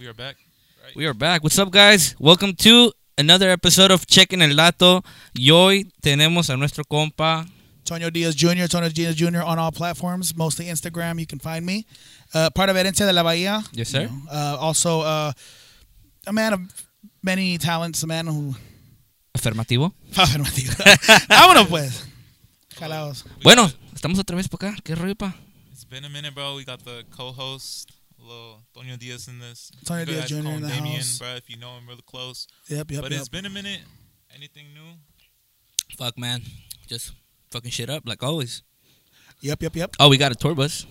We are back. Right. We are back. What's up, guys? Welcome to another episode of Checking el Lato. Y hoy tenemos a nuestro compa. Tonio Diaz Jr., Tonio Diaz Jr. on all platforms, mostly Instagram. You can find me. Uh, part of Herencia de la Bahía. Yes, sir. You know, uh, also, uh, a man of many talents, a man who. Afirmativo. Afirmativo. Vámonos, pues. Jalados. Bueno, estamos otra vez por acá. ¿Qué rollo, pa? it's been a minute, bro. We got the co-host, little Tonio Diaz in this. Tonio Diaz guys Jr. call in the Damien, house. bro. If you know him, really close. Yep, yep, but yep. it's been a minute. Anything new? Fuck, man. Just fucking shit up, like always. Yep, yep, yep. Oh, we got a tour bus.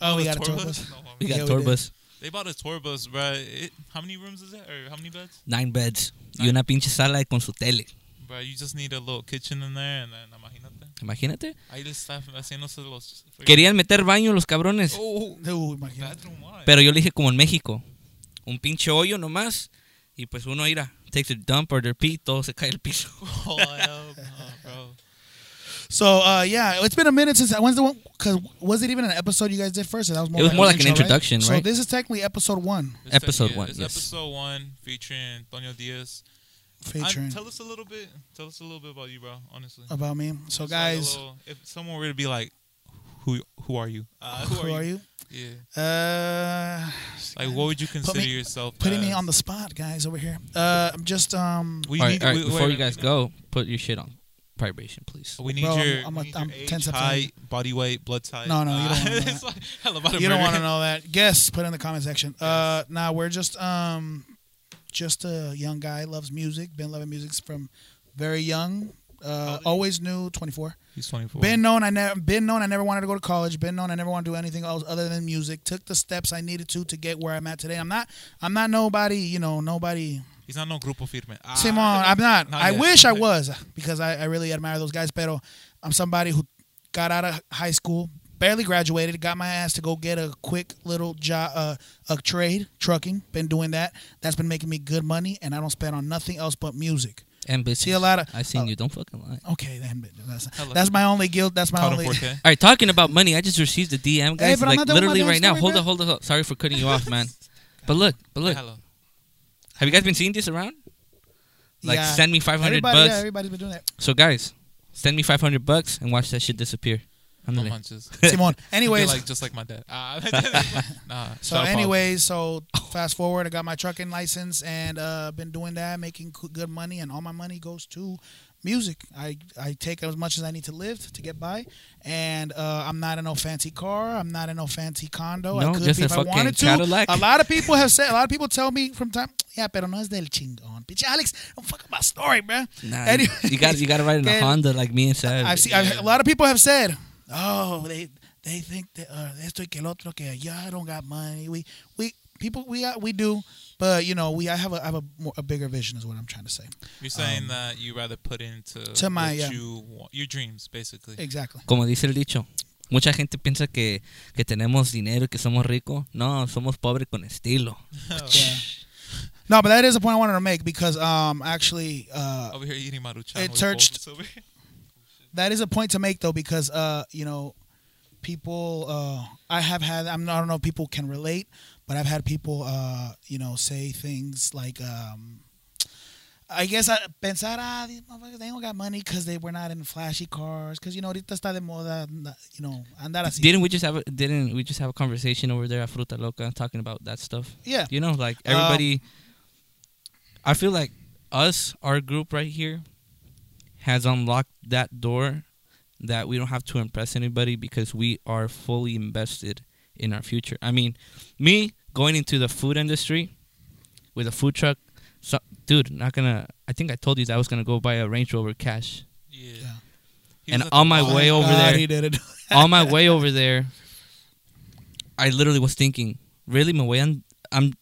Oh, we oh, got a tour tour bus? bus. No. We got Yeah, a we tour bus. They bought a tour bus, bro. It, how many rooms is that? Or how many beds? Nine beds. Y Nine. una pinche sala con su tele. Bro, you just need a little kitchen in there, and then imagínate. Imagínate. Ahí les está haciéndose los. Querían meter baño los cabrones. Oh, why? Pero yo le dije como en México. Un pinche hoyo nomás. Y pues uno irá. Takes a dump or their pee, todo se cae al piso. oh, bro. So, uh, yeah, it's been a minute since. When's the one? Because was it even an episode you guys did first? Or that was more It was like more an like an intro, right? introduction, So right? this is technically episode one This Episode yeah, one, It's yes. episode one featuring Tonio Diaz. Featuring I, tell us a little bit. Tell us a little bit about you, bro. Honestly. about me. So, Just like guys, little- if someone were to be like, "Who who are you? Uh, who are you? Yeah. Uh, Like, what would you consider me- yourself? putting me on the spot, guys, over here. Uh, I'm just um. We all right, need. all right, we, before wait, you guys go, put your shit on vibration, please. We need Bro, your, I'm we a- need I'm your age, 10 steps height, body weight, blood type. No, no, you don't Uh, wanna know that. like hell about You don't want to know that. Guess. Put in the comment section. Uh, now we're just um, just a young guy loves music. Been loving music from very young. Uh, always knew 24. He's 24. Been known I never been known I never wanted to go to college. Been known I never want to do anything else other than music. Took the steps I needed to to get where I'm at today. I'm not I'm not nobody, you know, nobody He's not no grupo firme. Ah, Simon, I'm not. Not I yet. wish I was because I, I really admire those guys. Pero I'm somebody who got out of high school, barely graduated, got my ass to go get a quick little job, uh, a trade, trucking. Been doing that. That's been making me good money, and I don't spend on nothing else but music. And bitches. See a lot of- I seen uh, you. Don't fucking lie. Okay, then that's, that's my only guilt. That's my Caught only. 4K. All right, talking about money, I just received a DM, guys. but I'm like not done with my literally right now. story, Hold man. on, hold on, hold on. Sorry for cutting you off, man. But look, but look. Hello. Have you guys been seeing this around? Like, Yeah. send me 500 Everybody, bucks. yeah, everybody's been doing that. So, guys, send me 500 bucks and watch that shit disappear. No Ándale. manches. Simon. Anyways, like just like my dad. Ah, nah. So, anyways, so fast forward, I got my trucking license and uh, been doing that, making good money, and all my money goes to music. I, I take as much as I need to live to get by, and uh, I'm not in no fancy car. I'm not in no fancy condo. I No, could just be a if I wanted to. Cadillac. A lot of people have said. A lot of people tell me from time. Yeah, pero no es del chingón. Bitch, Alex, don't fuck up my story, man. Nah, Anyway. you got you got to ride in a Honda like me and Sad. I've seen I've, a lot of people have said, "Oh, they they think that uh, esto y que el otro que yeah, I don't got money." We we people we got, we do, but you know we I have a I have a, more, a bigger vision is what I'm trying to say. You're saying that you rather put into Um, to my, what yeah. you want, your dreams, basically. Exactly. Como dice el dicho, mucha gente piensa que, que tenemos dinero y que somos ricos. No, somos pobres con estilo. Yeah. No, but that is a point I wanted to make because um actually uh Over here eating maruchan. It with searched- over here. That is a point to make though because uh you know people uh I have had I'm I don't know if people can relate but I've had people uh you know say things like um I guess I pensar ah these motherfuckers they don't got money because they were not in flashy cars because you know ahorita está de moda you know andar así Didn't we just have a, didn't we just have a conversation over there at Fruta Loca talking about that stuff? yeah You know, like Um, everybody. I feel like us, our group right here, has unlocked that door that we don't have to impress anybody because we are fully invested in our future. I mean, me going into the food industry with a food truck, so, dude, not gonna. I think I told you that I was gonna go buy a Range Rover cash. Yeah. Yeah. And was on my mall. way over oh there- he did it on my way over there, I literally was thinking, really, my way, I'm, I'm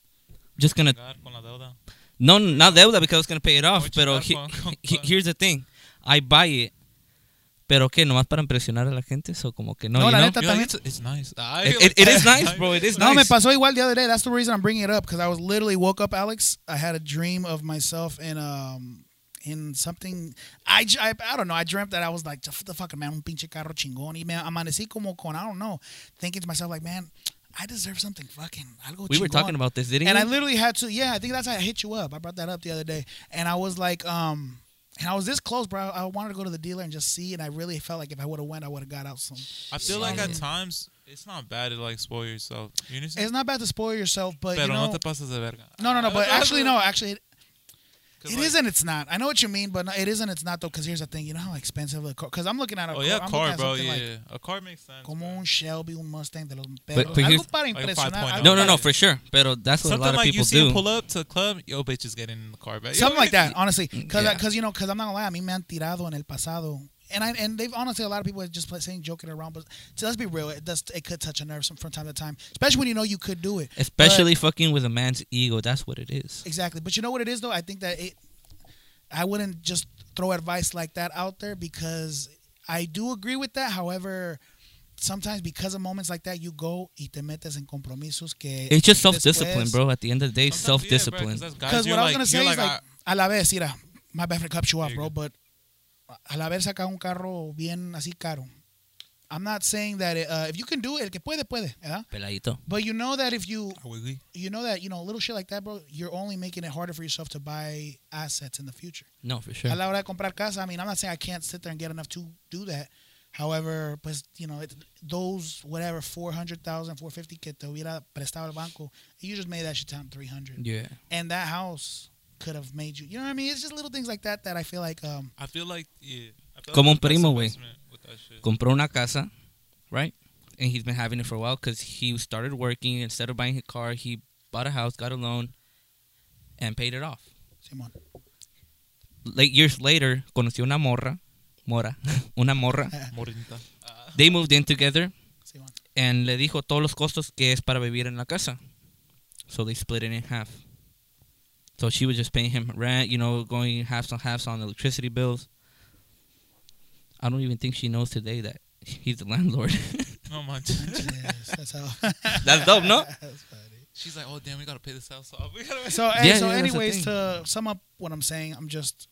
just gonna Pagar con la deuda. no, not deuda because I was gonna pay it off. Voy a Pero chingar he- con- con- he- here's the thing, I buy it, pero que nomás para impresionar a la gente, so como que no, No, you la know? neta You're like, también. it's, it's nice. Ah, It, it, it like, is nice, bro. It is No, me nice. pasó igual the other day. That's the reason I'm bringing it up because I was literally woke up, Alex. I had a dream of myself in um in something. I, I, I don't know. I dreamt that I was like the fucking man, un pinche carro chingón. Y me amanecí como con I don't know, thinking to myself like, man, I deserve something fucking. Algo We were talking about this, didn't and we? And I literally had to. Yeah, I think that's how I hit you up. I brought that up the other day, and I was like, um, and I was this close, bro. I wanted to go to the dealer and just see, and I really felt like if I would have went, I would have got out some. I feel like at times it's not bad to like spoil yourself. You understand? It's not bad to spoil yourself, but Pero you know, no te pasas de verga. no, no, no. Ah, but actually, no. Actually, it, 'Cause, it like, isn't. It's not. I know what you mean, but no, it isn't. It's not though. Because here's the thing. You know how expensive a car. Because I'm looking at a Oh yeah, car. I'm car, bro. Yeah, like yeah. a car makes sense. como bro. un Shelby, un Mustang de los But- but Algo here's- para Like impresionar. 5.0. no, no, no, for sure. Pero that's what Something a lot of like people you see him do. pull up to a club, yo bitch is getting in the car, bro. Something like that, honestly, because Yeah. Uh, you know, because I'm not gonna lie, a mí me han tirado en el pasado, and I and they've honestly a lot of people are just play, saying joking around, but so let's be real, it does it could touch a nerve some, from time to time, especially when you know you could do it. Especially fucking with a man's ego. That's what it is. Exactly, but you know what it is though. I think that it, I wouldn't just throw advice like that out there because I do agree with that. However. Sometimes because of moments like that, you go y te metes en compromisos que It's just self discipline, bro. At the end of the day, self yeah, bro, 'cause discipline. that's guys Because you're what I was like- gonna say you're is like, ah, a la vez, mira, my bad for cut you off, bro, go. but a la vez saca un carro bien así caro. I'm not saying that it, uh, if you can do it, el que puede puede, ¿verdad? Peladito. But you know that if you you know that you know little shit like that, bro, you're only making it harder for yourself to buy assets in the future. No, for sure. A la hora de comprar casa, I mean, I'm not saying I can't sit there and get enough to do that. However, pues, you know, it, those whatever 400,000, 450 que te hubiera prestado el banco, you just made that shit down 300 Yeah. and that house could have made you. You know what I mean? It's just little things like that that I feel like um I feel like yeah. I feel Como like un primo, güey. with that. Compró una casa, right? And he's been having it for a while because he started working. Instead of buying a car, he bought a house, got a loan, and paid it off. Simon. Late years later, conoció una morra, mora, una morra. Morenita. They moved in together, Simon. and le dijo todos los costos que es para vivir en la casa. So they split it in half. So she was just paying him rent, you know, going halves on halves on electricity bills. I don't even think she knows today that he's the landlord. Oh no man. Yes, that's how. That's dope, no? That's funny. She's like, oh damn, we gotta pay this house off. So, hey, Yeah, so yeah, anyways, to sum up what I'm saying, I'm just.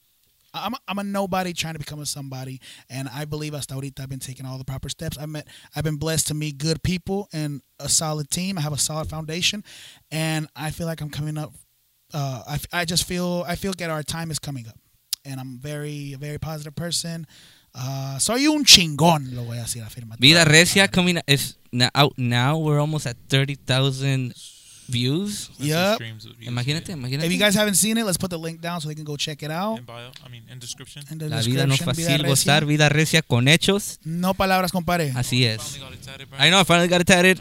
I'm I'm a nobody trying to become a somebody, and I believe hasta ahorita I've been taking all the proper steps. I met, I've been blessed to meet good people and a solid team. I have a solid foundation, and I feel like I'm coming up. Uh, I, I just feel I feel that our time is coming up, and I'm very a very positive person. Uh, soy un chingón, lo voy a decir afirmativo. Vida Recia coming is now out now. We're almost at thirty thousand views. That's some Yep. streams with views, Imagínate, yeah. imagínate. If you guys haven't seen it, let's put the link down so they can go check it out. In bio, I mean, in description. In the La vida no description, fácil Vida gozar, vida recia con hechos. No palabras, compadre. Así es. Finally got it tatted, bro. I know, I finally got it tatted.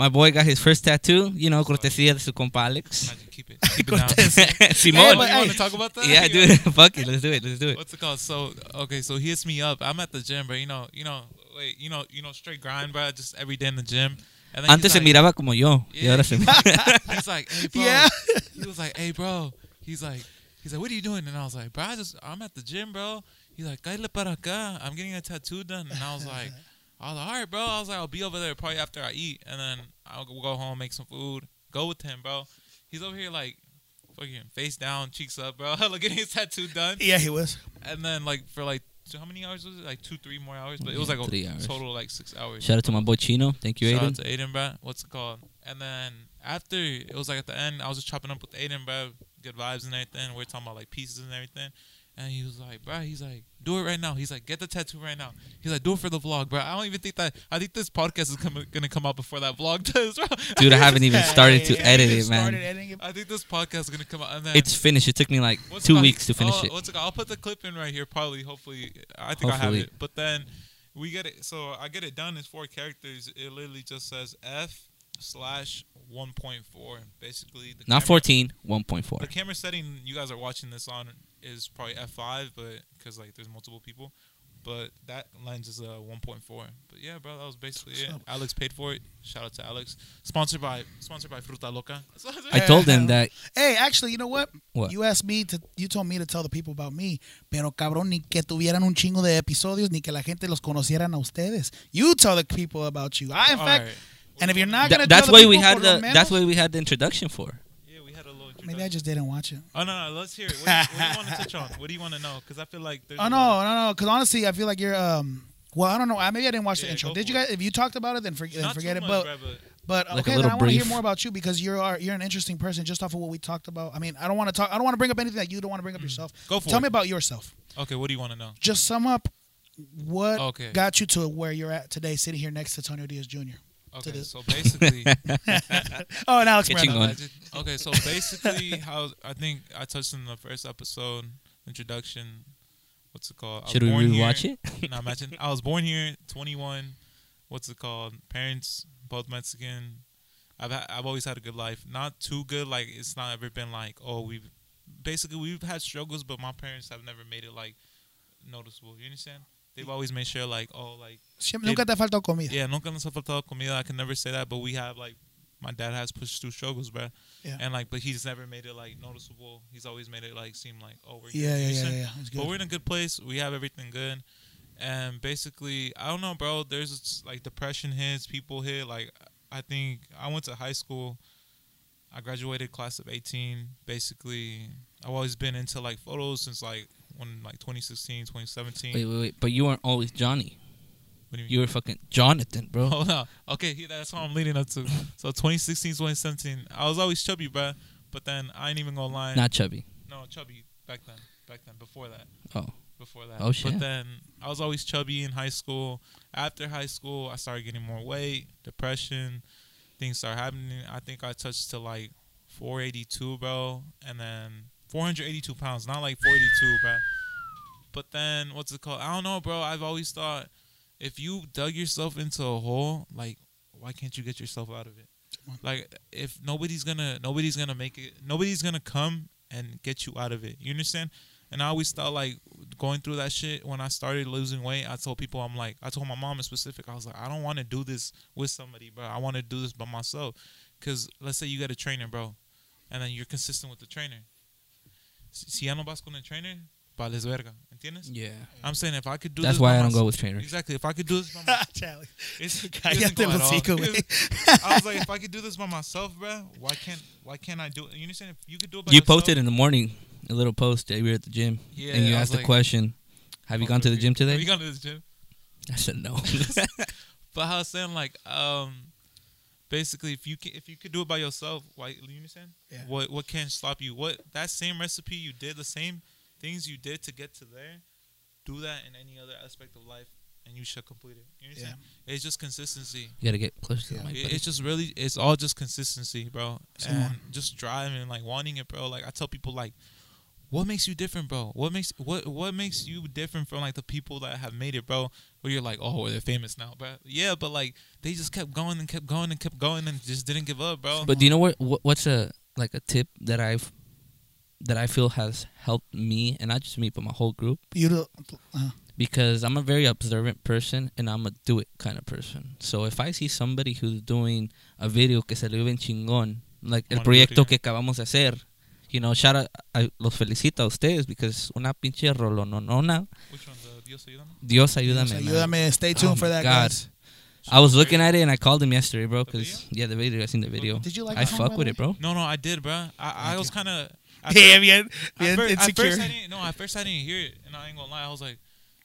Imagine, My boy got his first tattoo. You know, cortesía de su compa Alex. imagine, keep it. Keep it down. Simón. Hey, but you want to talk about that? yeah, dude. Fuck it. Let's do it. Let's do it. What's it called? So okay, so he hits me up. I'm at the gym, bro. You know, you know, wait, you know, you know, straight grind, bro. Just every day in the gym. And then Antes he's se like, miraba como yo. Y Yeah. ahora se He's like, hey, bro. Yeah. He was like, hey, bro. He's like, he's like, what are you doing? And I was like, bro, I just, I'm at the gym, bro. He's like, cállate para acá. I'm getting a tattoo done. And I was like, I was like, all right, bro. I was like, I'll be over there probably after I eat, and then I'll go go home, make some food, go with him, bro. He's over here like, fucking face down, cheeks up, bro. like getting his tattoo done, Yeah, he was. and then like for like. so how many hours was it? Like two, three more hours, but it was like a Three hours. total like six hours. Shout out to my boy Chino. Thank you, Shout out to Aiden, bro. What's it called? And then after it was like at the end, I was just chopping up with Aiden, bro. Good vibes and everything. We are talking about like pieces and everything. And he was like, bro, he's like, do it right now. He's like, get the tattoo right now. He's like, do it for the vlog, bro. I don't even think that. I think this podcast is coming, gonna come out before that vlog does, bro. Dude, I haven't even started to edit it, man. editing it. I think this podcast is gonna come out. And then It's finished. It took me like what's two called? weeks to finish oh, it. What's it called? I'll put the clip in right here. Probably, hopefully, I think I have it. But then we get it. So I get it done. It's four characters. It literally just says F slash one point four. Basically, the Not camera- 14, 1.4. The camera setting you guys are watching this on is probably f five, but because like there's multiple people. But that lens is a 1.4. But yeah, bro, that was basically it. Alex paid for it. Shout out to Alex. Sponsored by sponsored by Fruta Loca. I told them that Hey, actually, you know what? What? You asked me to. You told me to tell the people about me, pero cabrón, ni que tuvieran un chingo de episodios, ni que la gente los conocieran a ustedes. You tell the people about you. I, in All fact, right. and if you're not Th- gonna, that's tell why the we had por lo the that's menos- why we had the introduction for. Yeah, we had a little. Maybe I just didn't watch it. Oh no, no, let's hear it. What do you, what do you want to touch on? What do you want to know? Because I feel like there's. Oh a no, no, no. Because honestly, I feel like you're. um Well, I don't know. I- Maybe I didn't watch the intro. Did you for guys? If you talked about it, then, for, of- then not forget too it. much, But bro, But Like okay, then little I want to hear more about you because you're are, you're an interesting person just off of what we talked about. I mean, I don't want to talk. I don't want to bring up anything that you don't want to bring up yourself. Go for Tell it. me about yourself. Okay, what do you want to know? Just sum up what Okay. got you to where you're at today, sitting here next to Antonio Diaz Jr. Okay, this. so basically, Oh, now Alex Qué Moreno. chingón. Imagine- okay, so basically, how I think I touched in the first episode introduction. What's it called? Should we born rewatch here- it? Nah, imagine I was born here, 21. What's it called? Parents both Mexican. I've ha- I've always had a good life. Not too good. Like it's not ever been like oh we've basically we've had struggles, but my parents have never made it like noticeable. You understand? They've always made sure like oh like Siempre- Nunca te faltó comida. yeah, nunca nos ha faltado comida. I can never say that, but we have like my dad has pushed through struggles, bro. Yeah. And like, but he's never made it like noticeable. He's always made it like seem like oh we're. Yeah, yeah, yeah, yeah. But we're in a good place. We have everything good. And basically, I don't know, bro. There's like depression hits, people hit. Like, I think I went to high school. I graduated class of 18. Basically, I've always been into like photos since like when like 2016, 2017. Wait, wait, wait. But you weren't always Johnny. What do you mean? You were fucking Jonathan, bro. Hold on. Okay, he- that's what I'm leading up to. So 2016, 2017, I was always chubby, bro. But then I ain't even gonna lie. Not chubby. No, chubby back then. Back then, before that. Oh. Before that. Oh, shit. But then I was always chubby in high school. After high school, I started getting more weight, depression, things started happening. I think I touched to like 482, bro, and then 482 pounds, not like 482, bro. But then what's it called? I don't know, bro. I've always thought if you dug yourself into a hole, like why can't you get yourself out of it? Like if nobody's gonna nobody's gonna make it nobody's gonna come and get you out of it. You understand? And I always thought like going through that shit when I started losing weight, I told people I'm like I told my mom in specific, I was like, I don't wanna do this with somebody, bro. I wanna do this by myself. Cause let's say you got a trainer, bro, and then you're consistent with the trainer. Si si ya no vas con el trainer, vales verga. ¿Entiendes? Yeah. I'm saying if I could do That's this why I don't myself- go with trainers. Exactly. If I could do this by myself, Chale. it's, it Cállate doesn't go at all. hocico, I was like, if I could do this by myself, bro, why can't why can't I do it? You understand? If you could do it by You yourself, posted in the morning a little post that you were at the gym, Yeah, and you I asked was the like, question, "Have you gone to the gym today? Have you gone to the gym? I said no. But I was saying like, um, basically, if you can, if you could do it by yourself, why you understand? Yeah. What what can stop you? What that same recipe you did, the same things you did to get to there, do that in any other aspect of life, and you should complete it. You understand? It's just consistency. you gotta get closer to Yeah. the mic. It- buddy. It's just really, it's all just consistency, bro, Come and on. just driving, like wanting it, bro. Like I tell people, like, what makes you different, bro? What makes what what makes you different from like the people that have made it, bro? Where you're like, oh, they're famous now, bro. Yeah, but like they just kept going and kept going and kept going and just didn't give up, bro. But do you know what, what what's a like a tip that I've that I feel has helped me and not just me but my whole group You do, uh, because I'm a very observant person and I'm a do it kind of person. So if I see somebody who's doing a video que salió bien chingón, like el Wanna do it proyecto que acabamos de hacer, you know, shout out, I los felicito a ustedes because una pinche rolononona, Which one? The Dios ayúdame. Dios ayúdame. so man. Stay oh tuned Oh for that, God. guys. I was looking at it and I called him yesterday, bro, The because yeah, the video, I seen the video. Did you like I fuck with it, bro. No, no, I did, bro. I I was kind of. Yeah, bien, At, bien at first, I didn't. No, at first I didn't hear it, and I ain't gonna lie. I was like,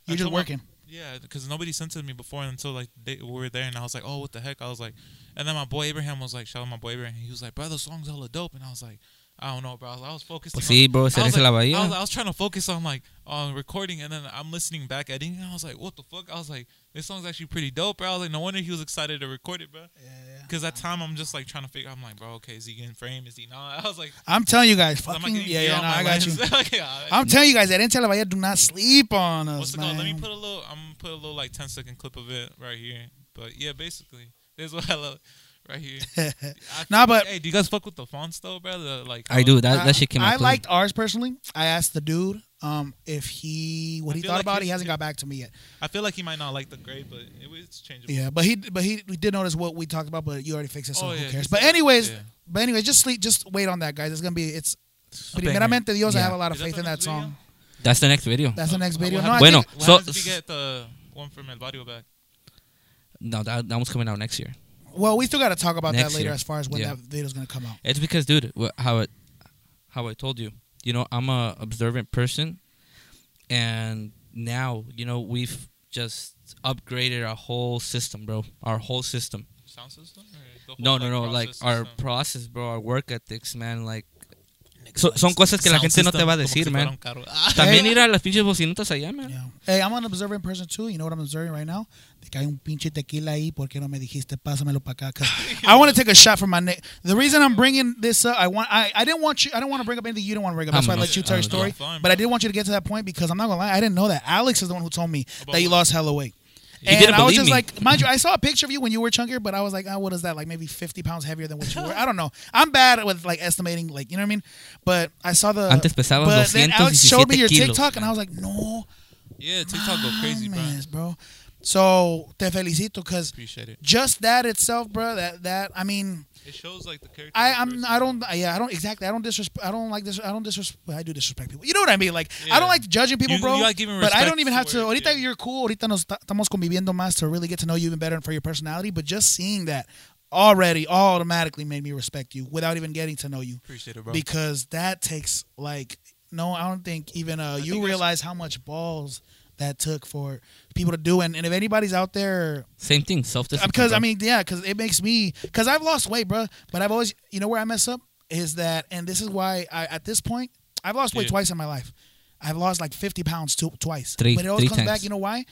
You're just told my- working. Yeah, because nobody sent it to me before until like they, we were there, and I was like, oh, what the heck? I was like, and then my boy Abraham was like, shout out my boy Abraham. He was like, bro, the song's hella dope, and I was like, I don't know, bro. I was, I was focusing. Pues on, sí, bro, I se was, la like, I, was. I was trying to focus on like on recording, and then I'm listening back editing, and I was like, what the fuck? I was like, this song's actually pretty dope, bro. I was like, no wonder he was excited to record it, bro. Yeah, yeah. Because at that time I'm just like trying to figure. I'm like, bro, okay, is he getting frame? Is he not? I was like, I'm telling you guys, I'm not fucking getting yeah, yeah, no, I got you. lens. yeah, I'm telling you guys, that Intel Bahia do not sleep on us, What's it man. called? Let me put a little. I'm gonna put a little like 10 second clip of it right here. But yeah, basically, this is what I love right here. I Nah, but- hey, do you guys fuck with the fonts though, bro? The, like I do. That, I- that shit came out I clean. liked ours personally. I asked the dude um, if he what I he thought like about it. He hasn't got back to me yet. I feel like he might not like the gray, but it, it's changeable. Yeah, but he but he we did notice what we talked about, but you already fixed it, so Oh, who yeah, cares? But anyways, yeah. but anyways, just sleep, just wait on that, guys. It's gonna be it's. banger. Primeramente Dios, I Yeah. have a lot of Is faith the in that video? song. That's the next video. That's the next video. No, Bueno, think, so- happens if you get the one from El Barrio back? No, that, that one's coming out next year. Well, we still got to talk about Next that later year. as far as when Yeah. that video's gonna come out. It's because, dude, wh- how it, how I told you, you know, I'm a observant person, and now, you know, we've just upgraded our whole system, bro. Our whole system. sound system? Or the whole, No, no, no. Like process our system? process, bro, our work ethics, man. Like, so, son cosas que la gente no te va a decir, man. También ir a las pinches bocinitas allá, man. Yeah. Hey, I'm an observant person too. You know what I'm observing right now? De hay un pinche tequila ahí. ¿Por qué no me dijiste? Pásamelo para acá. 'Cause I want to take a shot for my neck. The reason I'm bringing this up, I want, I, I didn't want you, I don't want to bring up anything you don't want to bring up. That's why I let you tell your story. Fine, But I did want you to get to that point because I'm not gonna lie, I didn't know that. Alex is the one who told me that you lost hella weight. He and didn't I was just me. like, mind you, I saw a picture of you when you were chunkier, but I was like, oh, what is that? Like maybe 50 pounds heavier than what you were. I don't know. I'm bad with like estimating, like you know what I mean. But I saw the. Antes pesabas but then Alex showed me 217 your kilos, TikTok, and. I was like, no, Yeah, TikTok go crazy, bro. mames, bro. So te felicito because Appreciate it. just that itself, bro. That that I mean, It shows like the character. I I'm. I don't yeah I don't exactly I don't disrespect I don't like this I don't disrespect I do disrespect people. You know what I mean? Like I don't like judging people, You- bro. you like giving but I don't even have to. it, Ahorita yeah. you're cool. Ahorita nos ta- estamos conviviendo más to really get to know you even better and for your personality. But just seeing that already automatically made me respect you without even getting to know you Appreciate it, bro. because that takes like no I don't think even uh think you realize how much balls that took for people to do and, and if anybody's out there Same thing, self discipline. because I mean, yeah, because it makes me because I've lost weight, bro. But I've always, you know, where I mess up is that, and this is why I at this point I've lost weight twice in my life. I've lost like fifty pounds two, twice, Three- but it always comes back. You know why?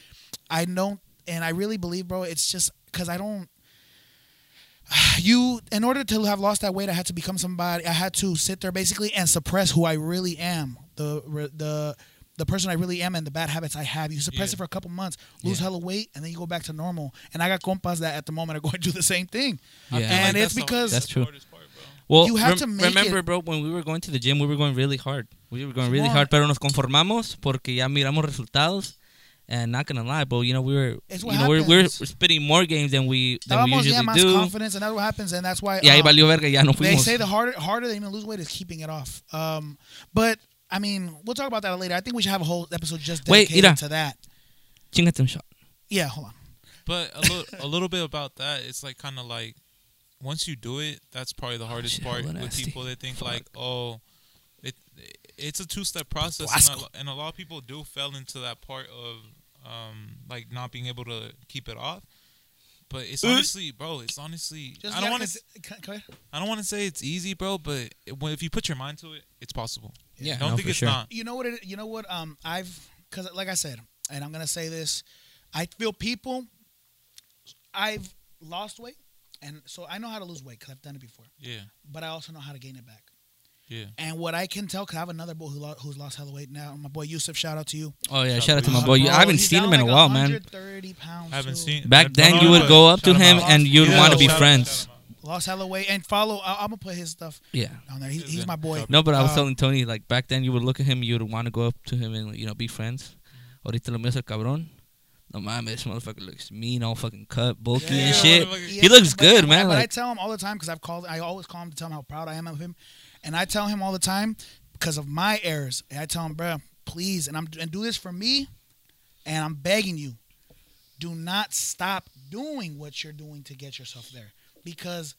I don't, and I really believe, bro. It's just because I don't. You, in order to have lost that weight, I had to become somebody. I had to sit there basically and suppress who I really am. The the the person I really am and the bad habits I have. You suppress Yeah. it for a couple months, lose Yeah. hella weight, and then you go back to normal. And I got compas that at the moment are going through the same thing. Yeah. And like it's the- because- That's true. part. Well, You have rem- to make remember, it- bro, when we were going to the gym, we were going really hard. We were going really Come hard, on. pero nos conformamos porque ya miramos resultados. And not gonna lie, bro, you know we were, It's you what know, we're, we're happens. spitting more games than we than we Almost, usually yeah, más do. confidence, and that's what happens, and that's why. Y ahí um, valió verga, ya no They say the harder harder than even lose weight is keeping it off. Um, but I mean, we'll talk about that later. I think we should have a whole episode just Wait, dedicated mira. to that. Chingate shot. Yeah, hold on. But a little, a little bit about that. It's like kind of like once you do it, that's probably the hardest shit, part with people. They think Fuck. like, oh, it, it's a two step process, and a, and a lot of people do fell into that part of um like not being able to keep it off. But it's honestly, bro. It's honestly. Just I don't want to. to. I don't want to say it's easy, bro. But if you put your mind to it, it's possible. Yeah, don't no, think for it's sure. not. You know what? It, you know what? Um, I've because like I said, and I'm gonna say this. I feel people. I've lost weight, and so I know how to lose weight because I've done it before. Yeah, But I also know how to gain it back. yeah. And what I can tell, because I have another boy who lo- who's lost hella weight now. My boy Yusuf, shout out to you. Oh yeah, Shout shout out to out my to boy. Bro, I haven't seen down him in a while, man. 130 pounds. I haven't too. seen. Back then, no, you would go up to him out. and you'd Yeah, want to be shout out, friends. Lost hella weight and follow. I, I'm gonna put his stuff Yeah. down there. He's, he's my boy. No, but I was Uh, telling Tony like back then you would look at him, you would want to go up to him and you know be friends. Ahorita lo mío es el cabrón. No mames, this motherfucker looks mean, all fucking cut, bulky Yeah, and shit. motherfucker. He looks but- good, man, But I tell him all the time because I've called. I always call him to tell him how proud I am of him, and I tell him all the time because of my errors. And I tell him, bro, please, and I'm and do this for me, and I'm begging you, do not stop doing what you're doing to get yourself there, because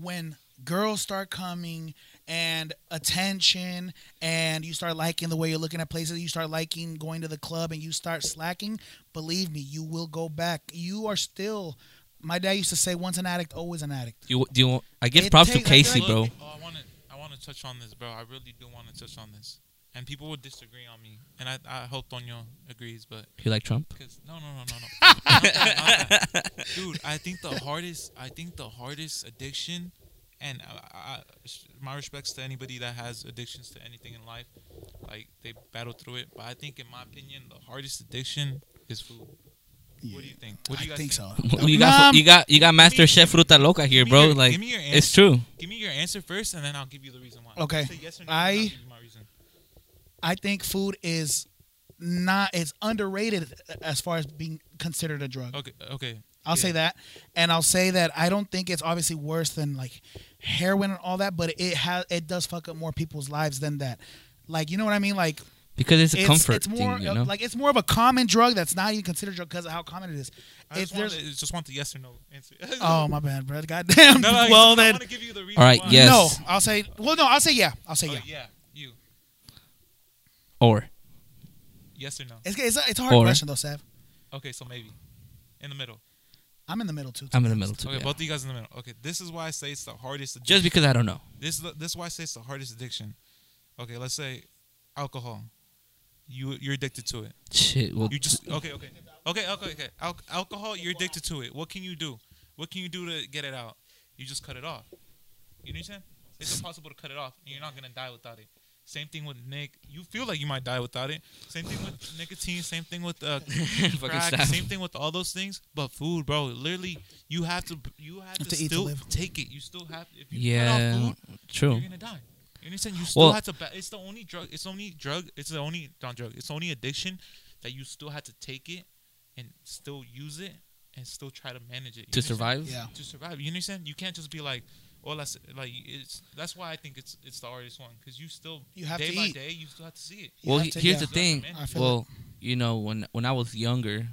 when girls start coming and attention and you start liking the way you're looking at places you start liking going to the club and you start slacking believe me you will go back you are still my dad used to say once an addict always an addict You, do you, I give It props to takes- I Casey, like- bro. Oh, I want to. I want to touch on this, bro. I really do want to touch on this, and people would disagree on me, and I, I hope Tonio agrees, but You like Trump? because no, no, no, no, no, Not that, not that. dude. I think the hardest. I think the hardest addiction, and I, I, my respects to anybody that has addictions to anything in life, like they battle through it. But I think, in my opinion, the hardest addiction is food. What do you think? What do you i guys think so you got you got you got Master me- Chef Fruta Loca here, bro. your- like give me your it's true. Give me your answer first, and then I'll give you the reason why. Okay. Yes or no, I- and I'll give you my reason. I think food is not it's underrated as far as being considered a drug Okay. Okay. I'll Yeah. say that, and I'll say that I don't think it's obviously worse than like heroin and all that, but it has it does fuck up more people's lives than that. Like you know what I mean? Like Because it's a it's, comfort it's more thing, you know. like it's more of a common drug that's not even considered drug because of how common it is. I just, want, there's just want the yes or no answer. oh my bad, bro. Goddamn. No, no, well I then, want to give you the reason All right, why. yes. no. I'll say well. No, I'll say yeah. I'll say Oh, yeah. yeah. You. or Yes or no? It's, it's, a, it's a hard Or- question though, Sav. Okay, so maybe in the middle. I'm in the middle too. to I'm in the honest. middle too. Okay, yeah. both of you guys in the middle. Okay, this is why I say it's the hardest. Addiction. Just because I don't know. this is the, this is why I say it's the hardest addiction. Okay, let's say alcohol. You you're addicted to it. Shit. Well, You just okay, okay, okay, okay, okay. Al- alcohol, you're addicted to it. What can you do? What can you do to get it out? You just cut it off. You understand? It's impossible to cut it off, and you're not gonna die without it. Same thing with Nick. You feel like you might die without it. Same thing with nicotine. Same thing with uh, crack. Same thing with all those things. But food, bro. Literally, you have to. You have to, to to still live. take it. You still have. If you yeah. cut off food, True. you're gonna die. You understand? You still Well- have to. Ba- it's the only drug. It's the only drug. It's the only not drug. It's the only addiction that you still have to take it and still use it and still try to manage it You To understand? survive. Yeah. To survive. You understand? You can't just be like, oh, that's like it's. That's why I think it's it's the hardest one because you still You have day to by eat. day you still have to see it. You Well, he- to- here's yeah. the thing. I feel Well, you know, when when I was younger,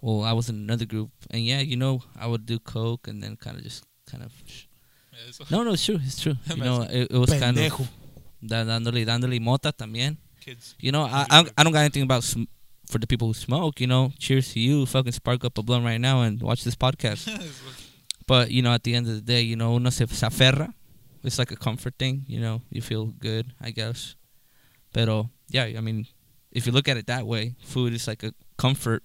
well, I was in another group, and yeah, you know, I would do coke and then kind of just kind of. Yeah, No, no, it's true. It's true. You know, it, it was kind of Pendejo. da- dándole dándole mota también. kids. You know, I I, I don't got anything about sm- for the people who smoke. You know, cheers to you. Fucking spark up a blunt right now and watch this podcast. But you know, at the end of the day, you know, uno se, se aferra. It's like a comfort thing. You know, you feel good, I guess. Pero yeah, I mean, if you look at it that way, food is like a comfort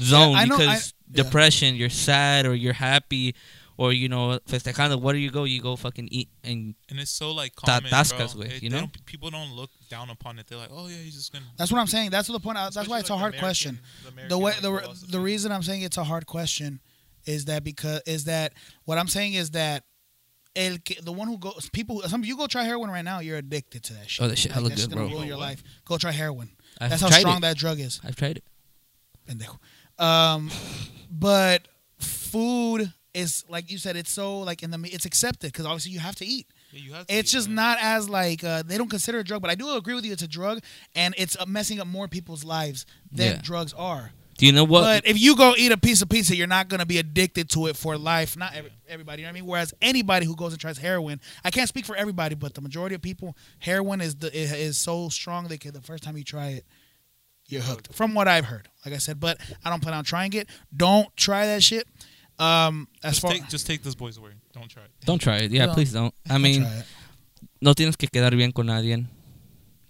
zone I know- I- because yeah. depression, you're sad or you're happy. Or you know, festejando. Where do you go? You go fucking eat and and it's so like Ta- common, tascas, bro. güey, It- you know? don't- people don't look down upon it. They're like, oh yeah, he's just gonna. That's what I'm saying. That's the point. That's why it's a hard American- question. the the way the the reason I'm saying it's a hard question is that because is that what I'm saying is that el que, the one who goes people some you go try heroin right now you're addicted to that shit. Oh, that shit Like, hella that's good, gonna bro. ruin your Oh, life. Go try heroin. I've That's how strong it. that drug is. I've tried it. Pendejo. Um, but food is like you said. It's so like in the it's accepted because obviously you have to eat. Yeah, you have to It's eat, just man. not as like uh, they don't consider it a drug, but I do agree with you. It's a drug, and it's uh, messing up more people's lives than Yeah. drugs are. Do you know what? But if you go eat a piece of pizza, you're not gonna be addicted to it for life. Not every, everybody, you know what I mean. Whereas anybody who goes and tries heroin, I can't speak for everybody, but the majority of people, heroin is the is is so strong that the first time you try it, you're hooked. From what I've heard, like I said, but I don't plan on trying it. Don't try that shit. Um, as Just far take, just take this boy's word. Don't try it. don't try it. Yeah, No. please don't. I don't mean, try it. no tienes que quedar bien con nadie.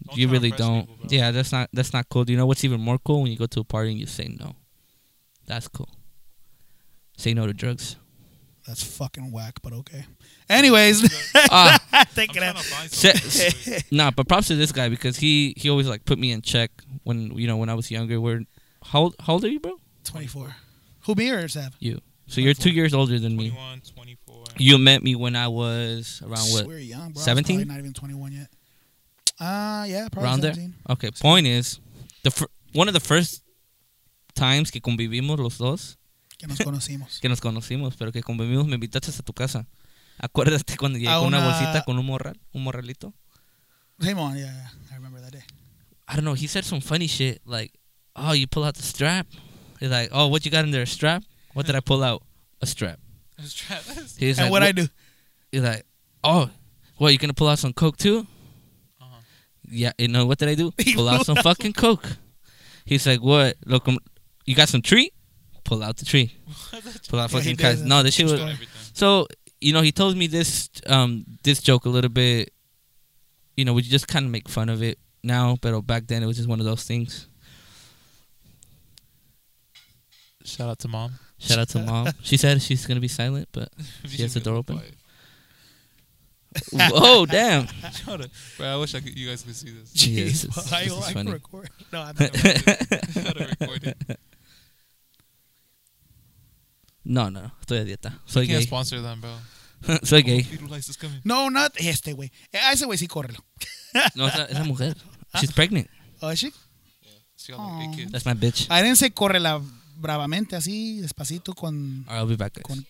Don't you really don't. people, yeah, that's not that's not cool. Do you know what's even more cool when you go to a party and you say no? That's cool. Say no to drugs. that's fucking whack, but okay. Anyways, ah, I'm take it trying out. to buy Se- something. nah, but props to this guy because he he always like put me in check when you know when I was younger. Where how old, how old are you, bro? Twenty four. Who me or Sav? You. So you're two years older than me. 21, 24. You met me when I was around what? We're young, bro. 17? 17? Not even 21 yet. Uh, yeah, probably Around there? 17. Okay. Point is, the fir- one of the first times que convivimos los dos Que nos conocimos. que nos conocimos, pero que convivimos, me invitaste a tu casa. Acuérdate cuando llegué A con una una- bolsita con un morral, un morralito. Simon, yeah, yeah, I remember that day. I don't know. He said some funny shit like, "Oh, you pull out the strap." He's like, "Oh, what you got in there? A strap? What did I pull out? A strap." Let's try this. He's and like, what I do? He's like, "Oh, what? You gonna pull out some coke too?" Yeah. You know what did I do? He Pull out some out fucking coke. He's like, "What? Look, um, you got some tree? Pull out the tree. Pull out Yeah, fucking did. cars. No, this shit was." Everything. So you know, he told me this um this joke a little bit. You know, we just kind of make fun of it now, but back then it was just one of those things. Shout out to mom. Shout out to mom. She said she's gonna be silent, but She has the door open? Whoa, damn. Bro, I wish I could, you guys could see this. Jeez, it's- I, this is I can funny. record. No, I'm not gonna Gotta record it. No, no, estoy a dieta. Soy gay. sponsor them, bro. Soy gay. No, not este güey. A ese güey sí córrelo. No, esa, esa mujer. She's pregnant. Oh, is she? She got like. That's my bitch. I didn't say córrela bravamente así, despacito con Alright, I'll be back, guys. Con-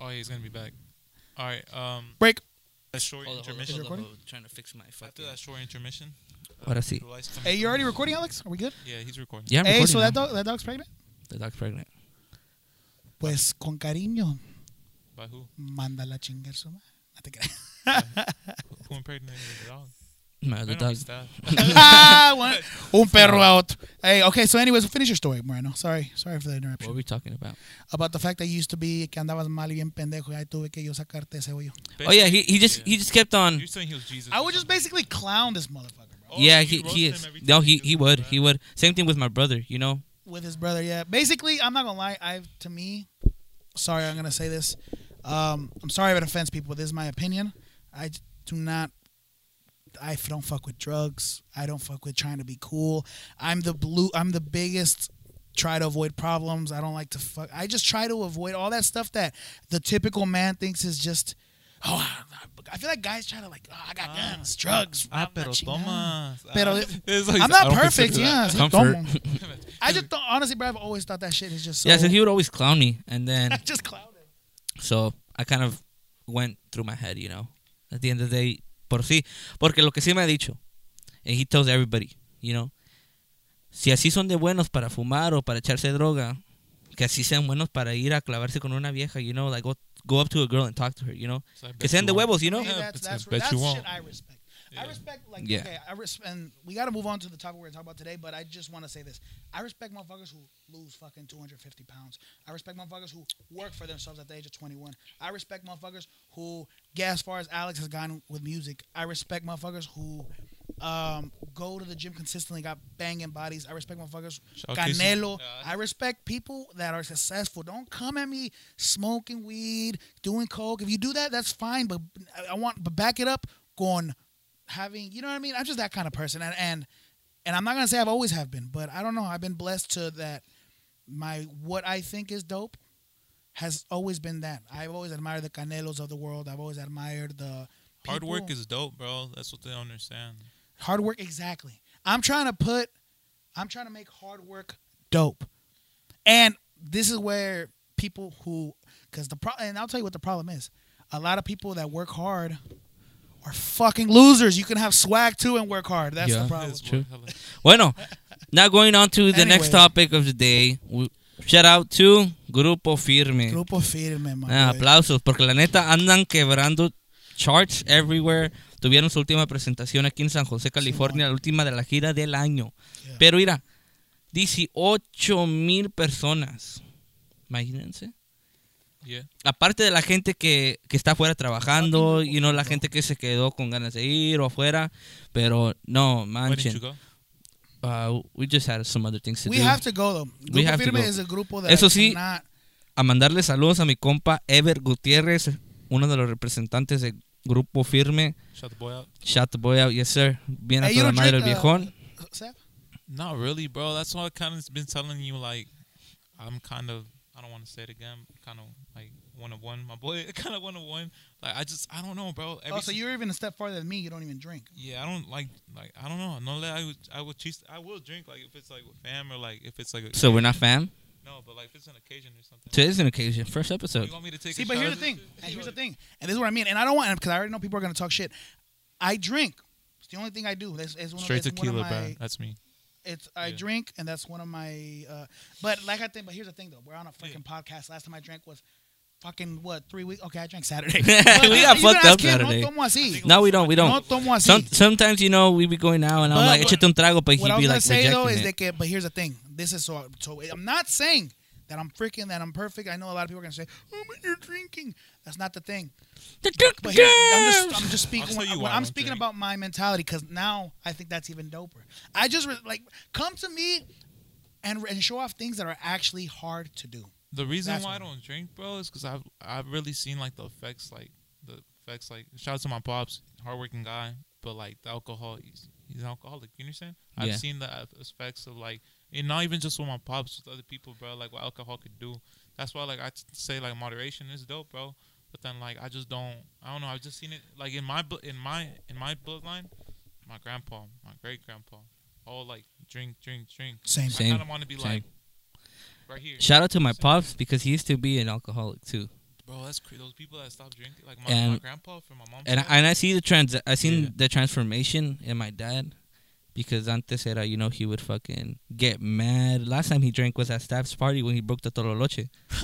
Oh, yeah, he's gonna be back. All right. Um, break. A short Hold on, hold on, intermission. hold on, hold on. Trying to fix my After fucking. that short intermission. Ahora uh, sí. Firulais coming Hey, you through. already recording, Alex? Are we good? Yeah, he's recording. Yeah, I'm hey, recording so that dog, that dog's pregnant? The dog's pregnant. Pues con cariño, By who? manda la chingar su madre. No te creas. Who impregnated the dog? My other Right dog. his. Ah, Un perro out. Hey, okay. So, anyways, finish your story, Moreno. Sorry, sorry for the interruption. What interruption. were we talking about? About the fact that you used to be que andabas mal y bien pendejo y ahí tuve que yo sacarte ese hoyo. Oh yeah, he he just Yeah. he just kept on. You're saying he was Jesus. I would just basically clown this motherfucker. Bro. Oh, yeah, he, he is. No, he he would he would. Same thing with my brother, you know. With his brother, yeah. Basically, I'm not gonna lie. I to me, sorry, I'm gonna say this. Um, I'm sorry if it offends people. This is my opinion. I do not. I f- don't fuck with drugs. I don't fuck with trying to be cool. I'm the blue. I'm the biggest. Try to avoid problems. I don't like to fuck. I just try to avoid all that stuff that the typical man thinks is just. Oh, I- I feel like guys try to like. Oh, I got Ah. guns, drugs. Ah, I'm pero not toma. Pero- Ah, like, I'm not perfect. Yeah, Comfort. I just thought, honestly, bro. I've always thought that shit is just so. Yeah, so he would always clown me, and then just clouded. so I kind of went through my head, you know. At the end of the day, por sí, porque lo que sí me ha dicho, and he tells everybody, you know, si así son de buenos para fumar o para echarse droga, que así sean buenos para ir a clavarse con una vieja, you know, like go go up to a girl and talk to her, you know, So que sean you de huevos, you know. Yeah, that's that's, that's you shit won't. I respect. I respect like Yeah. okay, I res- and we got to move on to the topic we're gonna talk about today. But I just want to say this: I respect motherfuckers who lose fucking 250 pounds. I respect motherfuckers who work for themselves at the age of 21. I respect motherfuckers who get as far as Alex has gone with music. I respect motherfuckers who um, go to the gym consistently, got banging bodies. I respect motherfuckers. Shout out Casey. Canelo. I respect people that are successful. Don't come at me smoking weed, doing coke. If you do that, that's fine. But I- I want, but back it up, going, having, you know what I mean? I'm just that kind of person, and and and I'm not gonna say I've always have been, but I don't know. I've been blessed to that. My what I think is dope has always been that. I've always admired the Canelos of the world. I've always admired the Hard work is dope, bro. That's what they don't understand. hard work exactly i'm trying to put i'm trying to make hard work dope and this is where people who because the problem, and i'll tell you what the problem is a lot of people that work hard are fucking losers you can have swag too and work hard that's Yeah. the problem It's true. Bueno, now going on to the next topic of the day. we- Shout out to Grupo Firme. grupo firme man Ah, aplausos, porque la neta andan quebrando charts everywhere. Tuvieron su última presentación aquí en San José, California, la última de la gira del año. Yeah. Pero mira, 18 mil personas. Imagínense. Yeah. Aparte de la gente que, que está afuera trabajando, y no la gente que se quedó con ganas de ir o afuera, pero no, manchen. Uh, we just had some other things to we do. have to go though grupo We have to firme go. is a grupo that Eso sí, cannot- a mandarle saludos a mi compa Ever Gutiérrez, uno de los representantes de Grupo Firme. Shut the boy out. Shout the boy out, yes sir. Bien a Hey, you toda madre el uh, viejón. Seth? Not really, bro. That's why I kind of been telling you, like, I'm kind of, I don't want to say it again, kind of like one of one. My boy, kind of one of one. Like, I just, I don't know, bro. Every oh so you're even a step farther than me you don't even drink Yeah, I don't like, like, I don't know. No, I would, I would choose, I will drink, like, if it's like with fam or like if it's like a, So we're not fam? no, but like if it's an occasion or something. Today's an occasion, first episode. You want me to take See, a but here's the thing. this? And here's the thing. And this is what I mean. And I don't want because I already know people are gonna talk shit. I drink. It's the only thing I do. It's, it's one Straight of, it's tequila, one of bro. my, That's me. It's I Yeah. drink, and that's one of my. Uh, but like I think, but here's the thing though. We're on a fucking podcast. Last time I drank was fucking what three weeks? Okay, I drank Saturday. We got fucked up him, Saturday. No así. No, we don't. We don't. tomo así. Some, sometimes, you know, we be going out and I'm But like, what- échate un trago, but he'd I was be gonna like say though is it. that, que- but here's the thing. This is so. So I'm not saying that I'm freaking that I'm perfect. I know a lot of people are gonna say, "Oh, but you're drinking." That's not the thing. But here, I'm just, I'm just speaking. I'll tell you when why I I'm speaking drink. about my mentality because now I think that's even doper. I just like come to me and and show off things that are actually hard to do. The reason That's why I don't drink, bro, is because I've I've really seen like the effects, like the effects, like shout out to my pops, hardworking guy, but like the alcohol, he's he's an alcoholic. You understand? Yeah. I've seen the uh, effects of like, and not even just with my pops, with other people, bro. Like what alcohol could do. That's why like I say like moderation is dope, bro. But then like I just don't, I don't know. I've just seen it like in my blo- in my in my bloodline, my grandpa, my great grandpa, all like drink, drink, drink. Same. I Same. kind of want to be Same. like right here. Shout out to my pops because he used to be an alcoholic too. Bro, that's crazy. Those people that stopped drinking, like my, my And- grandpa from my mom's And I, and I see the trans I seen Yeah. the transformation in my dad Because antes era, you know, he would fucking get mad. Last time he drank was at Staff's party when he broke the Tololoche.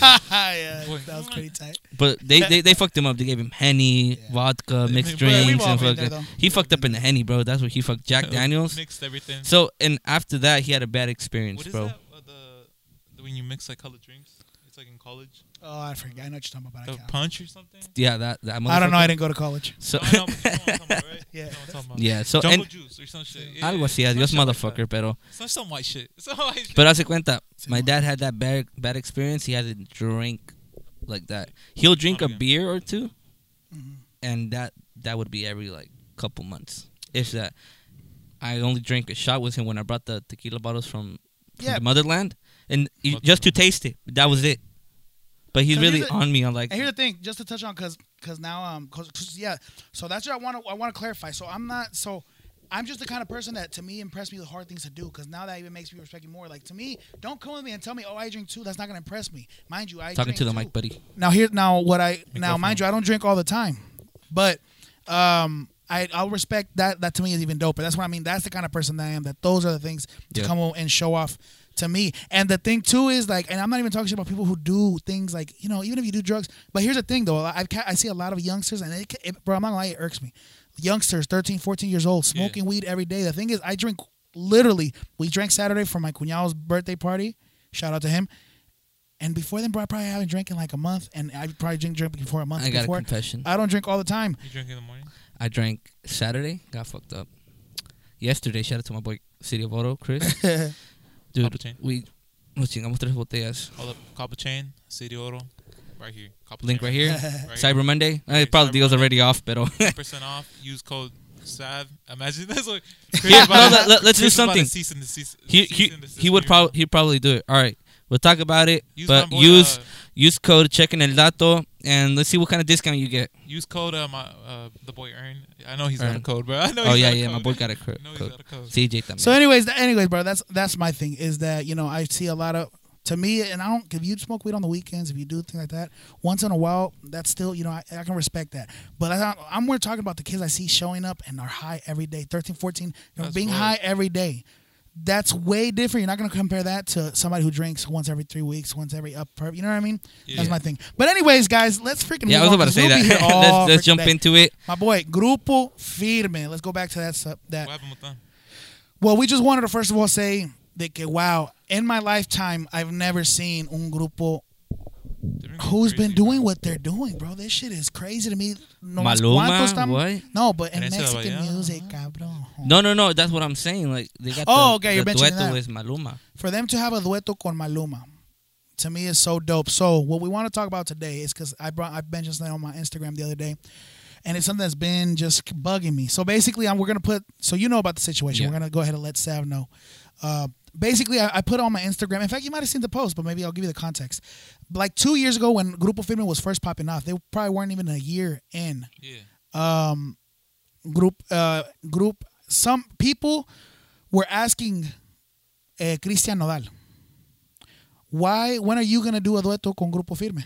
yeah, that was pretty tight. But they, they, they fucked him up. They gave him Henny, Yeah. vodka, mixed But drinks, and there, fucking. though. He fucked up in the Henny, bro. That's what he fucked. Jack Daniels. mixed everything. So, and after that, he had a bad experience, what is bro. that? Uh, the when you mix like colored drinks? It's like in college. Oh, I forget. I know what you're talking about. But The I, can't. punch or something. Yeah, that, that I don't know. I didn't go to college. So, No, I know, but you know what I'm talking about, right? Yeah. You know what I'm talking about. yeah, so, Jungle and, juice or some shit. Yeah, algo yeah. así, Some adios shit like motherfucker, that. pero. Some, some white shit. Some white shit. Pero hace cuenta, my dad had that bad bad experience. He hasn't drink like that. He'll drink a again. beer or two, Mhm. and that that would be every like couple months. If that, I only drank a shot with him when I brought the tequila bottles from, from Yeah. the motherland, and he, Motherland. just to taste it. That was it. But he's really the- on me I'm like And here's the thing, just to touch on, cause, cause now, um, cause, yeah. So that's what I want to, I want to clarify. So I'm not, so I'm just the kind of person that, to me, impress me with hard things to do. Cause now that even makes me respect you more. Like to me, don't come with me and tell me, oh, I drink too. That's not gonna impress me. Mind you, I talking drink to the too. mic, buddy. Now here, now what I now mind you, I don't drink all the time, but um, I I'll respect that. That to me is even doper. That's what I mean. That's the kind of person that I am. That those are the things to Yeah. come o- and show off to me. And the thing too is like, and I'm not even talking shit about people who do things like you know, even if you do drugs. But here's the thing though, I I see a lot of youngsters, and it, it, bro, I'm not gonna lie, it irks me. Youngsters, 13, 14 years old, smoking weed every day. The thing is, I drink literally. We drank Saturday for my cuñado's birthday party. Shout out to him. And before then, bro, I probably haven't drank in like a month, and I probably drink drink before a month I got a before. confession. I don't drink all the time. You drink in the morning? I drank Saturday, got fucked up. Yesterday, shout out to my boy City of Oro, Chris. Dude, Copper chain. we nos chingamos tres botellas. Hold up. Copper chain. City Oro. Right here. Copper Link chain right here. Right Cyber Monday. Uh, Okay, probably Cyber deal's Monday. already off, pero percent off. Use code SAV. Imagine that's like. Yeah, no, let- let- let's do Chris is about to something. cease and desist- he he desist he would probably he probably do it. All right, we'll talk about it, Use but use uh, use code checking el dato and let's see what kind of discount you get. use code uh, my uh, the boy Earn. I know he's got a code, bro. I know. Oh he's yeah, got yeah, code. my boy got a cro- I know he's code. got a code. CJ también. So, anyways, anyways, bro, that's that's my thing is that you know I see a lot of to me, and I don't if you smoke weed on the weekends, if you do things like that, once in a while, that's still you know I, I can respect that. But I, I'm more talking about the kids I see showing up and are high every day, 13, 14, you know, being right. high every day. That's way different. You're not going to compare that to somebody who drinks once every three weeks, once every up. Per, you know what I mean? That's my thing. But anyways, guys, let's freaking. yeah, I was on, about to 'cause say we'll that. let's let's jump day. into it. My boy, Grupo Firme. Let's go back to that. sub- That What happened with them? well, we just wanted to first of all say that wow, in my lifetime, I've never seen un grupo They've been who's crazy, been bro. doing what they're doing, bro. This shit is crazy to me. No Maluma, cuánto what? No, but in Mexican Bahía. music, cabrón. No, no, no. That's what I'm saying. Like they got Oh, the, okay, you're the mentioning dueto that. with Maluma. For them to have a dueto con Maluma, to me is so dope. So what we want to talk about today is because I brought I mentioned something on my Instagram the other day, and it's something that's been just bugging me. So basically, I'm, we're gonna put so you know about the situation. Yeah. We're gonna go ahead and let Sav know. Uh, basically, I, I put on my Instagram. In fact, you might have seen the post, but maybe I'll give you the context. Like two years ago, when Grupo Firme was first popping off, they probably weren't even a year in. Yeah. Um, group, uh, group. Some people were asking uh, Cristian Nodal, why? When are you gonna do a dueto con Grupo Firme?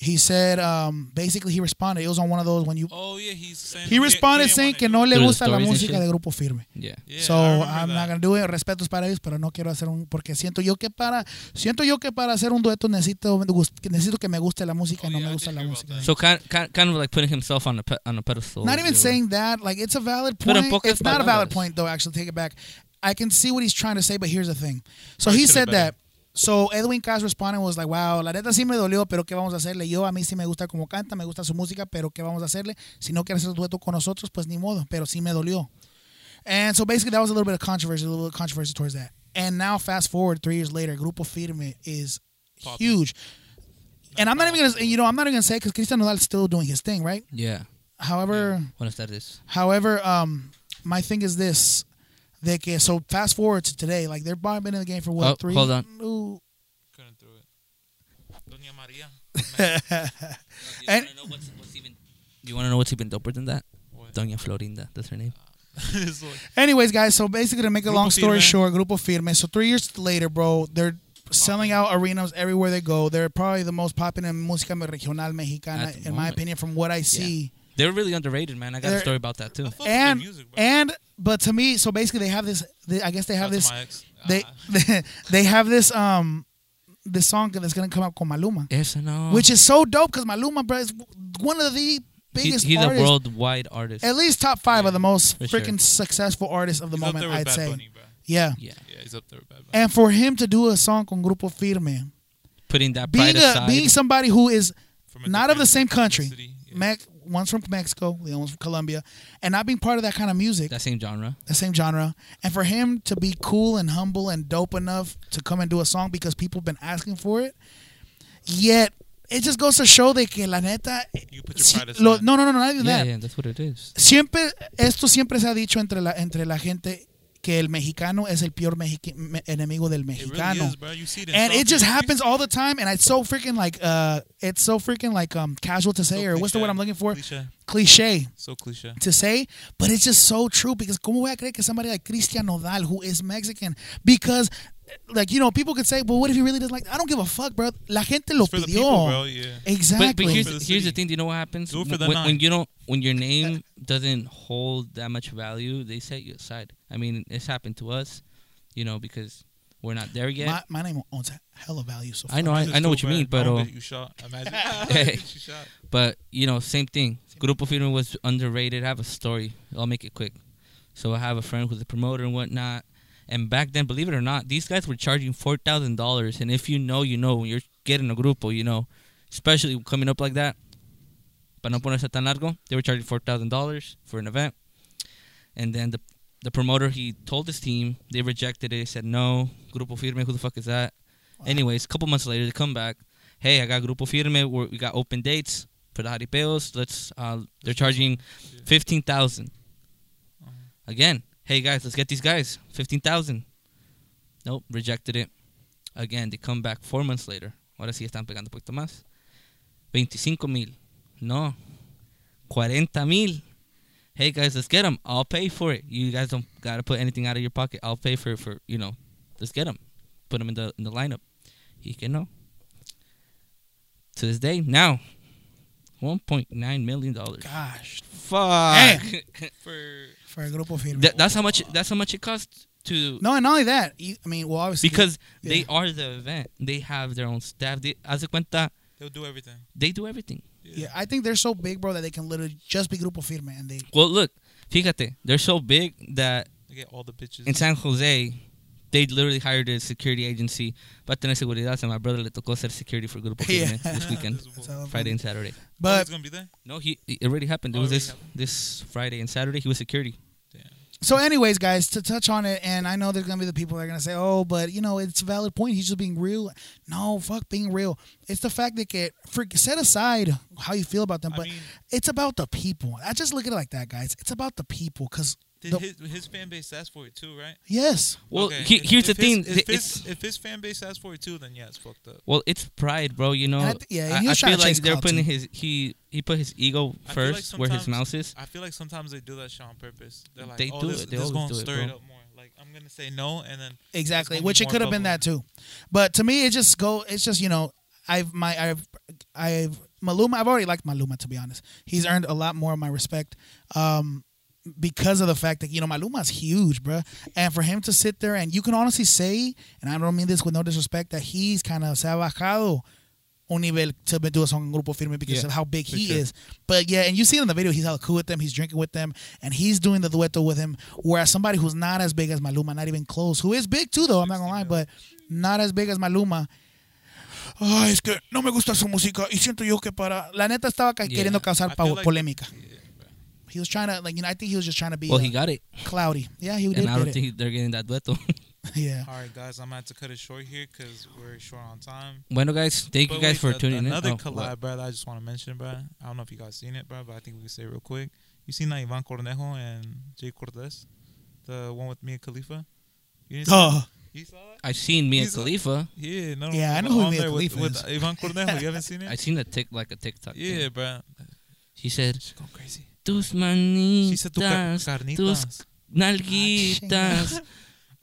He said, um, basically, he responded. It was on one of those when you. Oh yeah, he's saying. He responded didn't saying que no le gusta la música shit. de Grupo Firme. Yeah. Yeah, so I remember I'm that. not gonna do it. Respetos para ellos, pero no quiero hacer un porque siento yo que para siento yo que para hacer un dueto necesito que necesito que me guste la música y Oh, no yeah, me I gusta did la hear música. So kind, kind kind of like putting himself on a pe- on a pedestal. Not even you know. saying that. Like it's a valid point. pocas It's not a valid point though. Actually, take it back. I can see what he's trying to say, but here's the thing. So Probably he should've said better. that. So Eduin Caz responded was like, wow, la neta sí me dolió, pero ¿qué vamos a hacerle? Yo a mí sí me gusta como canta, me gusta su música, pero ¿qué vamos a hacerle? Si no quiere hacer dueto con nosotros, pues ni modo, pero sí me dolió. And so basically that was a little bit of controversy, a little bit of controversy towards that. And now fast forward three years later, Grupo Firme is Popping. huge. And I'm not even gonna, you know, I'm not even gonna say because Cristian Nodal is still doing his thing, right? Yeah. However, Buenas tardes. However, um, my thing is this: they can so fast forward to today. Like they've probably been in the game for what Oh, three? hold on. Ooh. Couldn't throw it. Doña Maria. And- Do you want to know what's even doper than that? What? Doña Florinda. That's her name. Ah. Anyways, guys. So basically, to make a Grupo long story Firme. short, Grupo Firme. So three years later, bro, they're selling out arenas everywhere they go. They're probably the most popular in música regional mexicana, At the in my opinion, from what I see. They're really underrated, man. I got a They're- story about that too. I fuck with their and music, bro. and but to me, so basically they have this. They, I guess they have Shout out to this. my ex. They Ah. they have this um this song that's gonna come out called Maluma, Esa no. which is so dope because Maluma, bro, is one of the He- biggest he's a worldwide artist. at least top five of the most For sure. freaking successful artists of the He's up moment. there with I'd Bad say, Bunny, bro. yeah. Yeah, Yeah, he's up there with Bad Bunny. And for him to do a song con Grupo Firme, putting that pride being a, aside. being somebody who is From a not of the different same country, ethnicity, yeah. Mex, one's from Mexico, the other one's from Colombia, and not being part of that kind of music, that same genre. the same genre, and for him to be cool and humble and dope enough to come and do a song because people have been asking for it, yet it just goes to show de que la neta, You put your si- pride lo- aside. no, no, no, not even Yeah, that. yeah, that's what it is. Siempre, esto siempre se ha dicho entre la, entre la gente que el mexicano es el peor mexica- me- enemigo del It really mexicano. is, bro. You see it and it just happens all the time and it's so freaking like uh it's so freaking like um casual to say So or what's the word i'm looking for Cliche. cliche So cliche. to say but it's just so true because como voy a creer que somebody like cristian nodal who is mexican because like you know people could say well what if he really doesn't like i don't give a fuck bro la gente lo It's for pidió people, bro. Yeah. exactly But, but here's, the here's the thing. Do you know what happens Do it for the when, when you don't when your name doesn't hold that much value? They set you aside. I mean, it's happened to us, you know, because we're not there yet. my, my name owns hella value so far. I know, I, I know too what you mean, but uh, you shot. Imagine. Hey. You shot. but you know, same thing. Grupo Firme was underrated. I have a story. I'll make it quick. So I have a friend who's a promoter and whatnot. And back then, believe it or not, these guys were charging four thousand dollars. And if you know, you know. When you're getting a grupo, you know, especially coming up like that. Para no ponerse tan largo, they were charging four thousand dollars for an event. And then the the promoter he told his team they rejected it. Said no, Grupo Firme. Who the fuck is that? Anyways, a couple months later, they come back. Hey, I got Grupo Firme. We're, we got open dates for the Jaripeos. Let's. Uh, they're charging fifteen thousand. Uh-huh. Again, hey guys, let's get these guys fifteen thousand. Nope, rejected it. Again, they come back four months later. Ahora sí están pegando un poquito más. 25 mil. No. 40 mil. Hey guys, let's get them. I'll pay for it. You guys don't gotta put anything out of your pocket. I'll pay for it for you know. Let's get them. Put them in the in the lineup. He can know. To this day, now, 1.9 million dollars. gosh Fuck. For for a grupo firme That, that's how much. That's how much it costs to. no and not only that you, i mean well obviously because yeah. they are the event. They have their own staff. They, haz de cuenta, they'll do everything. they do everything. Yeah i think they're so big bro that they can literally just be grupo firme and they Well, look, fíjate, they're so big that They get all the bitches. in San Jose, they literally hired a security agency. Para tener seguridad, so my brother le tocó ser security for Grupo Yeah. Firme this weekend, This is- So, Friday and Saturday. Oh, but he's gonna be there. No, he it already happened. It Oh, was this already this Friday and Saturday. He was security. So, anyways, guys, to touch on it, and I know there's gonna be the people that are gonna say, "Oh, but you know, it's a valid point. He's just being real." No, fuck being real. It's the fact that get for, set aside how you feel about them, I but mean, it's about the people. I just look at it like that, guys. It's about the people, because did the- his, his fan base asked for it too, right? yes, Well, Okay, he- if- here's if the his- thing. If his, it's- if his fan base asked for it too, then yeah, it's fucked up. Well, it's pride, bro. You know, I th- yeah, and I, he I feel to like they're putting too. his he he put his ego I feel like first where his sometimes- mouth is. I feel like sometimes they do that shit on purpose. They're like, They oh, do this, it. They this always gonna do it, stir it bro. up more. Like I'm gonna say no, and then exactly. Which it could have been that too. But to me, it just go. It's just you know, I've my I've I've Maluma. I've already liked Maluma to be honest. He's earned a lot more of my respect. Um, because of the fact that you know Maluma's huge, bruh. and for him to sit there and you can honestly say, and I don't mean this with no disrespect, that he's kind of se ha bajado un nivel to do a song en Grupo Firme because Yeah, of how big he sure. is. But yeah, and you see it in the video, he's hella cool with them, he's drinking with them, and he's doing the dueto with him. Whereas somebody who's not as big as Maluma, not even close, who is big too though, I'm not gonna lie, but not as big as Maluma. Ay, es que no me gusta su música y siento yo que para la neta estaba ca- Yeah. queriendo causar I pa- like- polémica. Yeah, bro. He was trying to like you know I think he was just trying to be Well, uh, he got it, cloudy. Yeah, he did and I don't get it. think they're getting that dueto. Yeah. All right, guys, I'm gonna have to cut it short here because we're short on time. bueno, guys, thank you guys wait, for a- tuning in. Another Oh, collab, what? bro. That I just want to mention, bro. I don't know if you guys seen it, bro, but I think we can say it real quick. You seen that Ivan Cornejo and Jay Cortez, the one with Mia Khalifa? You didn't see Oh, that? You saw that? I seen Mia He's a- Khalifa. Yeah, no, Yeah, I know who Mia there with, Khalifa with is. Ivan Cornejo. You haven't seen it? I it? seen a tick like a TikTok. thing. Yeah, bro. She said, She's going crazy. "Tus She said tu car- tus nalguitas,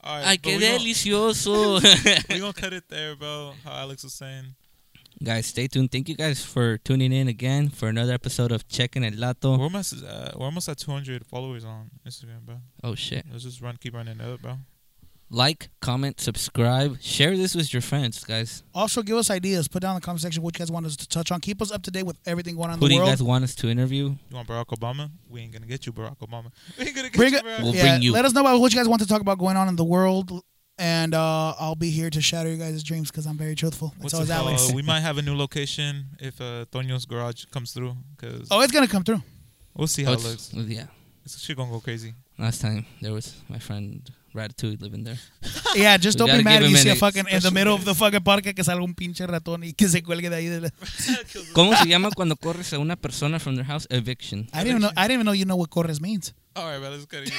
All right, ay qué we delicioso." we gonna cut it there, bro. How Alex was saying. Guys, stay tuned. Thank you guys for tuning in again for another episode of Checking El Dato. We're almost uh, we're almost at 200 followers on Instagram, bro. Oh shit. Let's just run, keep running it up, bro. Like, comment, subscribe, share this with your friends, guys. Also, give us ideas. Put down in the comment section what you guys want us to touch on. Keep us up to date with everything going on in Who the do you guys want us to interview? You want Barack Obama? We ain't gonna get you, Barack Obama. We ain't gonna get Bring you, it- Barack. We'll yeah, bring you. Let us know about what you guys want to talk about going on in the world, and uh, I'll be here to shatter your guys' dreams because I'm very truthful. That's What's always it called? Alex. we might have a new location if uh, Tonio's garage comes through, cause Oh, it's gonna come through. we'll see how Oh, it looks. yeah. It's shit gonna go crazy. Last time there was my friend Ratatouille living there. Yeah, just don't be mad if you see a fucking in the middle of the fucking parque que salga un pinche ratón y que se cuelgue de ahí. De la... ¿Cómo se llama cuando corres a una persona from their house? Eviction. I didn't know. I didn't even know you know what corres means. All right, man, let's cut it.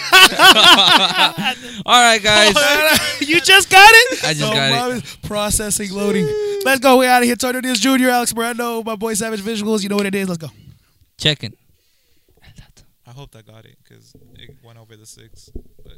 All right, guys. you just got it. I just oh, got it. it. Processing, loading. Let's go. We out of here. Tony Diaz Jr., Alex Moreno, my boy Savage Visuals. You know what it is. Let's go. Checking. I hope I got it because it went over the six, but